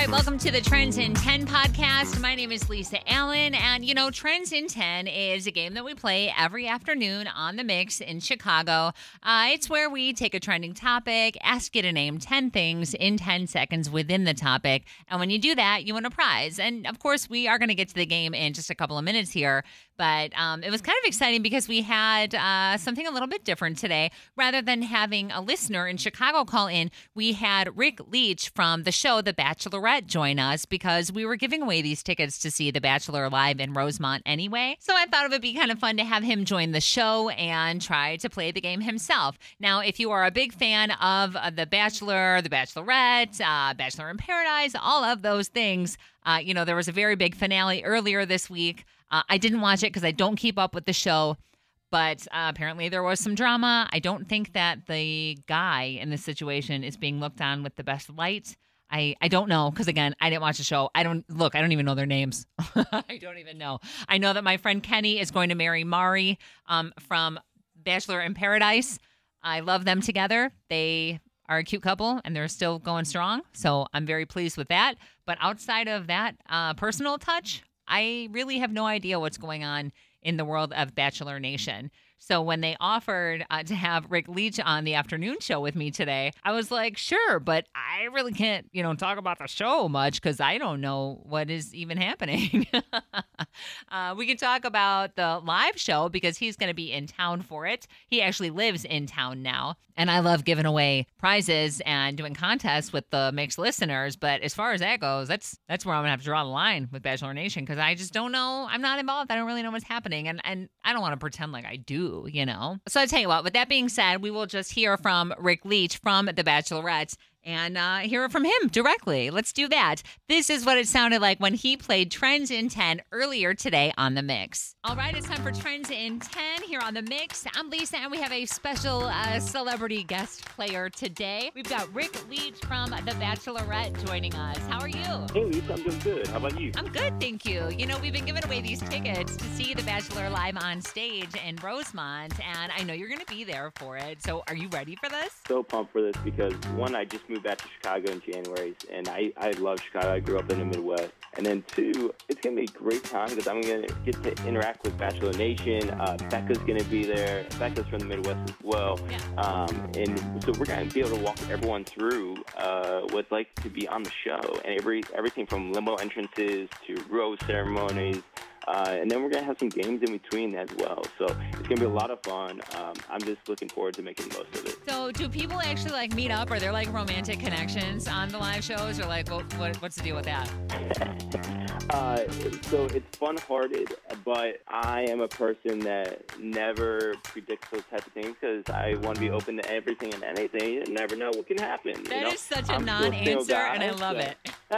right, welcome to the Trends in 10 podcast. My name is Lisa Allen, and you know, Trends in 10 is a game that we play every afternoon on the mix in Chicago. Uh, it's where we take a trending topic, ask you to name 10 things in 10 seconds within the topic, and when you do that, you win a prize. And of course, we are going to get to the game in just a couple of minutes here, but um, it was kind of exciting because we had uh, something a little bit different today. Rather than having a listener in Chicago call in, we had Rick Leach from the show The Bachelorette join us because we were giving away these tickets to see The Bachelor live in Rosemont anyway. So I thought it would be kind of fun to have him join the show and try to play the game himself. Now, if you are a big fan of uh, The Bachelor, The Bachelorette, uh, Bachelor in Paradise, all of those things, uh, you know, there was a very big finale earlier this week. Uh, I didn't watch it because I don't keep up with the show, but uh, apparently there was some drama. I don't think that the guy in this situation is being looked on with the best light. I, I don't know because again I didn't watch the show. I don't look. I don't even know their names. I don't even know. I know that my friend Kenny is going to marry Mari um, from Bachelor in Paradise. I love them together. They are a cute couple and they're still going strong. So I'm very pleased with that. But outside of that uh, personal touch, I really have no idea what's going on in the world of Bachelor Nation. So when they offered uh, to have Rick Leach on the afternoon show with me today, I was like, sure, but I really can't, you know, talk about the show much because I don't know what is even happening. uh, we can talk about the live show because he's going to be in town for it. He actually lives in town now. And I love giving away prizes and doing contests with the mixed listeners. But as far as that goes, that's that's where I'm gonna have to draw the line with Bachelor Nation because I just don't know. I'm not involved. I don't really know what's happening, and and I don't want to pretend like I do, you know. So I tell you what. With that being said, we will just hear from Rick Leach from The Bachelorette and uh, hear it from him directly. Let's do that. This is what it sounded like when he played Trends in 10 earlier today on The Mix. All right, it's time for Trends in 10 here on The Mix. I'm Lisa, and we have a special uh, celebrity guest player today. We've got Rick Leach from The Bachelorette joining us. How are you? Hey, Lisa, I'm doing good. How about you? I'm good, thank you. You know, we've been giving away these tickets to see The Bachelor live on stage in Rosemont, and I know you're going to be there for it. So are you ready for this? So pumped for this because, one, I just moved back to Chicago in January, and I, I love Chicago. I grew up in the Midwest. And then, two, it's going to be a great time because I'm going to get to interact with Bachelor Nation. Uh, Becca's going to be there. Becca's from the Midwest as well. Yeah. Um, and so we're going to be able to walk everyone through uh, what it's like to be on the show and every everything from limo entrances to rose ceremonies. Uh, and then we're going to have some games in between as well. So it's going to be a lot of fun. Um, I'm just looking forward to making the most of it. So, do people actually like meet up? Are there like romantic connections on the live shows, or like what, what what's the deal with that? Uh, so it's fun-hearted, but I am a person that never predicts those types of things because I want to be open to everything and anything. You never know what can happen. That you know? is such a I'm non-answer, and I love so- it.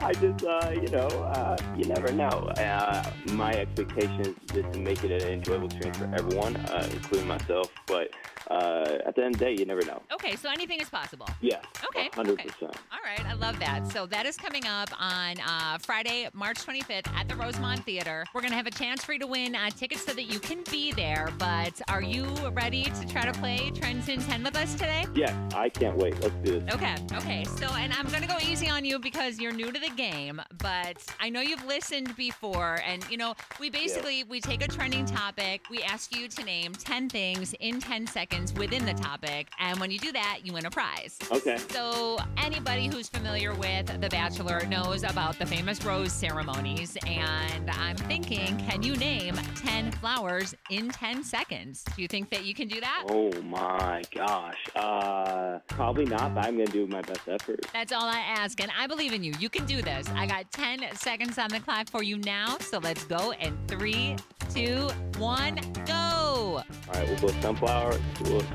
I just, uh, you know, uh, you never know. Uh, my expectation is just to make it an enjoyable experience for everyone, uh, including myself. But uh, at the end of the day, you never know. Okay, so anything is possible. Yeah. Okay, Hundred okay. percent. All right, I love that. So that is coming up on uh, Friday, March 25th at the Rosemont Theater. We're gonna have a chance for you to win uh, tickets so that you can be there. But are you ready to try to play Trends in 10 with us today? Yeah, I can't wait. Let's do this. Okay, okay. So, and I'm going to go easy on you because you're new to the game, but I know you've listened before. And, you know, we basically, we take a trending topic, we ask you to name 10 things in 10 seconds within the topic. And when you do that, you win a prize. Okay. So, anybody who's familiar with The Bachelor knows about the famous rose ceremonies. And I'm thinking, can you name 10 flowers in 10 seconds? Do you think that you can do that? Oh my gosh. Uh, probably not, but I'm gonna do my best effort. That's all I ask, and I believe in you. You can do this. I got 10 seconds on the clock for you now, so let's go in three, two, one, go. All right, we'll go sunflower, tulips,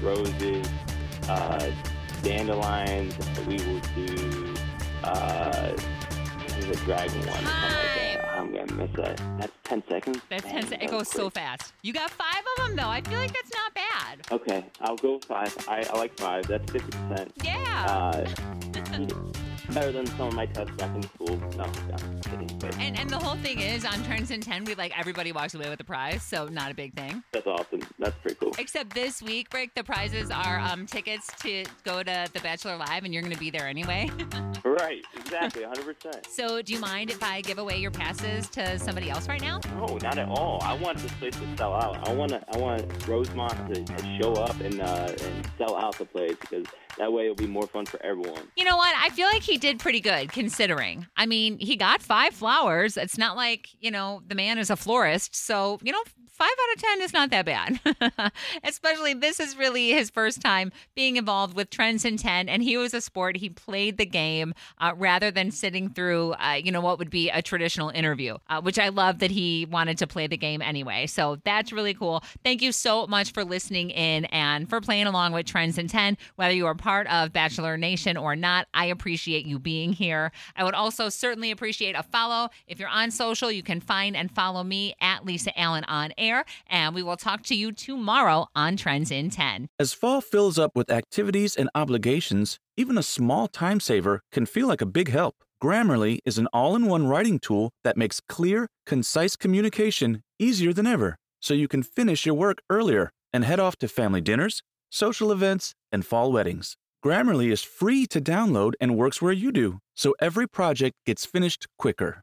roses, uh, dandelions. We will do uh, the dragon one. like that. I'm gonna miss that. That's ten seconds. That's Man, 10 se- It goes was so fast. You got five of them, though. I feel like that's not bad. Okay, I'll go five. I, I like five. That's fifty percent. Yeah. Uh, better than some of my tests back in school. No, yeah. But And and the whole thing is on Trends in 10, we like everybody walks away with a prize, so not a big thing. that's awesome. That's pretty cool. Except this week, Break, the prizes are um, tickets to go to The Bachelor Live, and you're going to be there anyway. Right, exactly, 100%. so, do you mind if I give away your passes to somebody else right now? No, not at all. I want this place to sell out. I want to, I want Rosemont to, to show up and uh, and sell out the place because that way it'll be more fun for everyone. You know what? I feel like he did pretty good considering. I mean, he got five flowers. It's not like, you know, the man is a florist. So, you know, five out of 10 is not that bad. Especially this is really his first time being involved with Trends in 10. And he was a sport. He played the game uh, rather than sitting through, uh, you know, what would be a traditional interview, uh, which I love that he wanted to play the game anyway. So that's really cool. Thank you so much for listening in and for playing along with Trends in 10. Whether you are part of Bachelor Nation or not, I appreciate you being here. I would also certainly appreciate a follow. If you're on social, you can find and follow me at Lisa Allen on air. And we will talk to you tomorrow on Trends in 10. As fall fills up with activities and obligations, even a small time saver can feel like a big help. Grammarly is an all in one writing tool that makes clear, concise communication easier than ever, so you can finish your work earlier and head off to family dinners, social events, and fall weddings. Grammarly is free to download and works where you do, so every project gets finished quicker.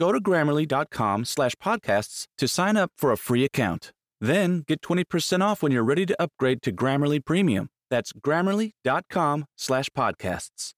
Go to grammarly.com slash podcasts to sign up for a free account. Then get 20% off when you're ready to upgrade to Grammarly Premium. That's grammarly.com slash podcasts.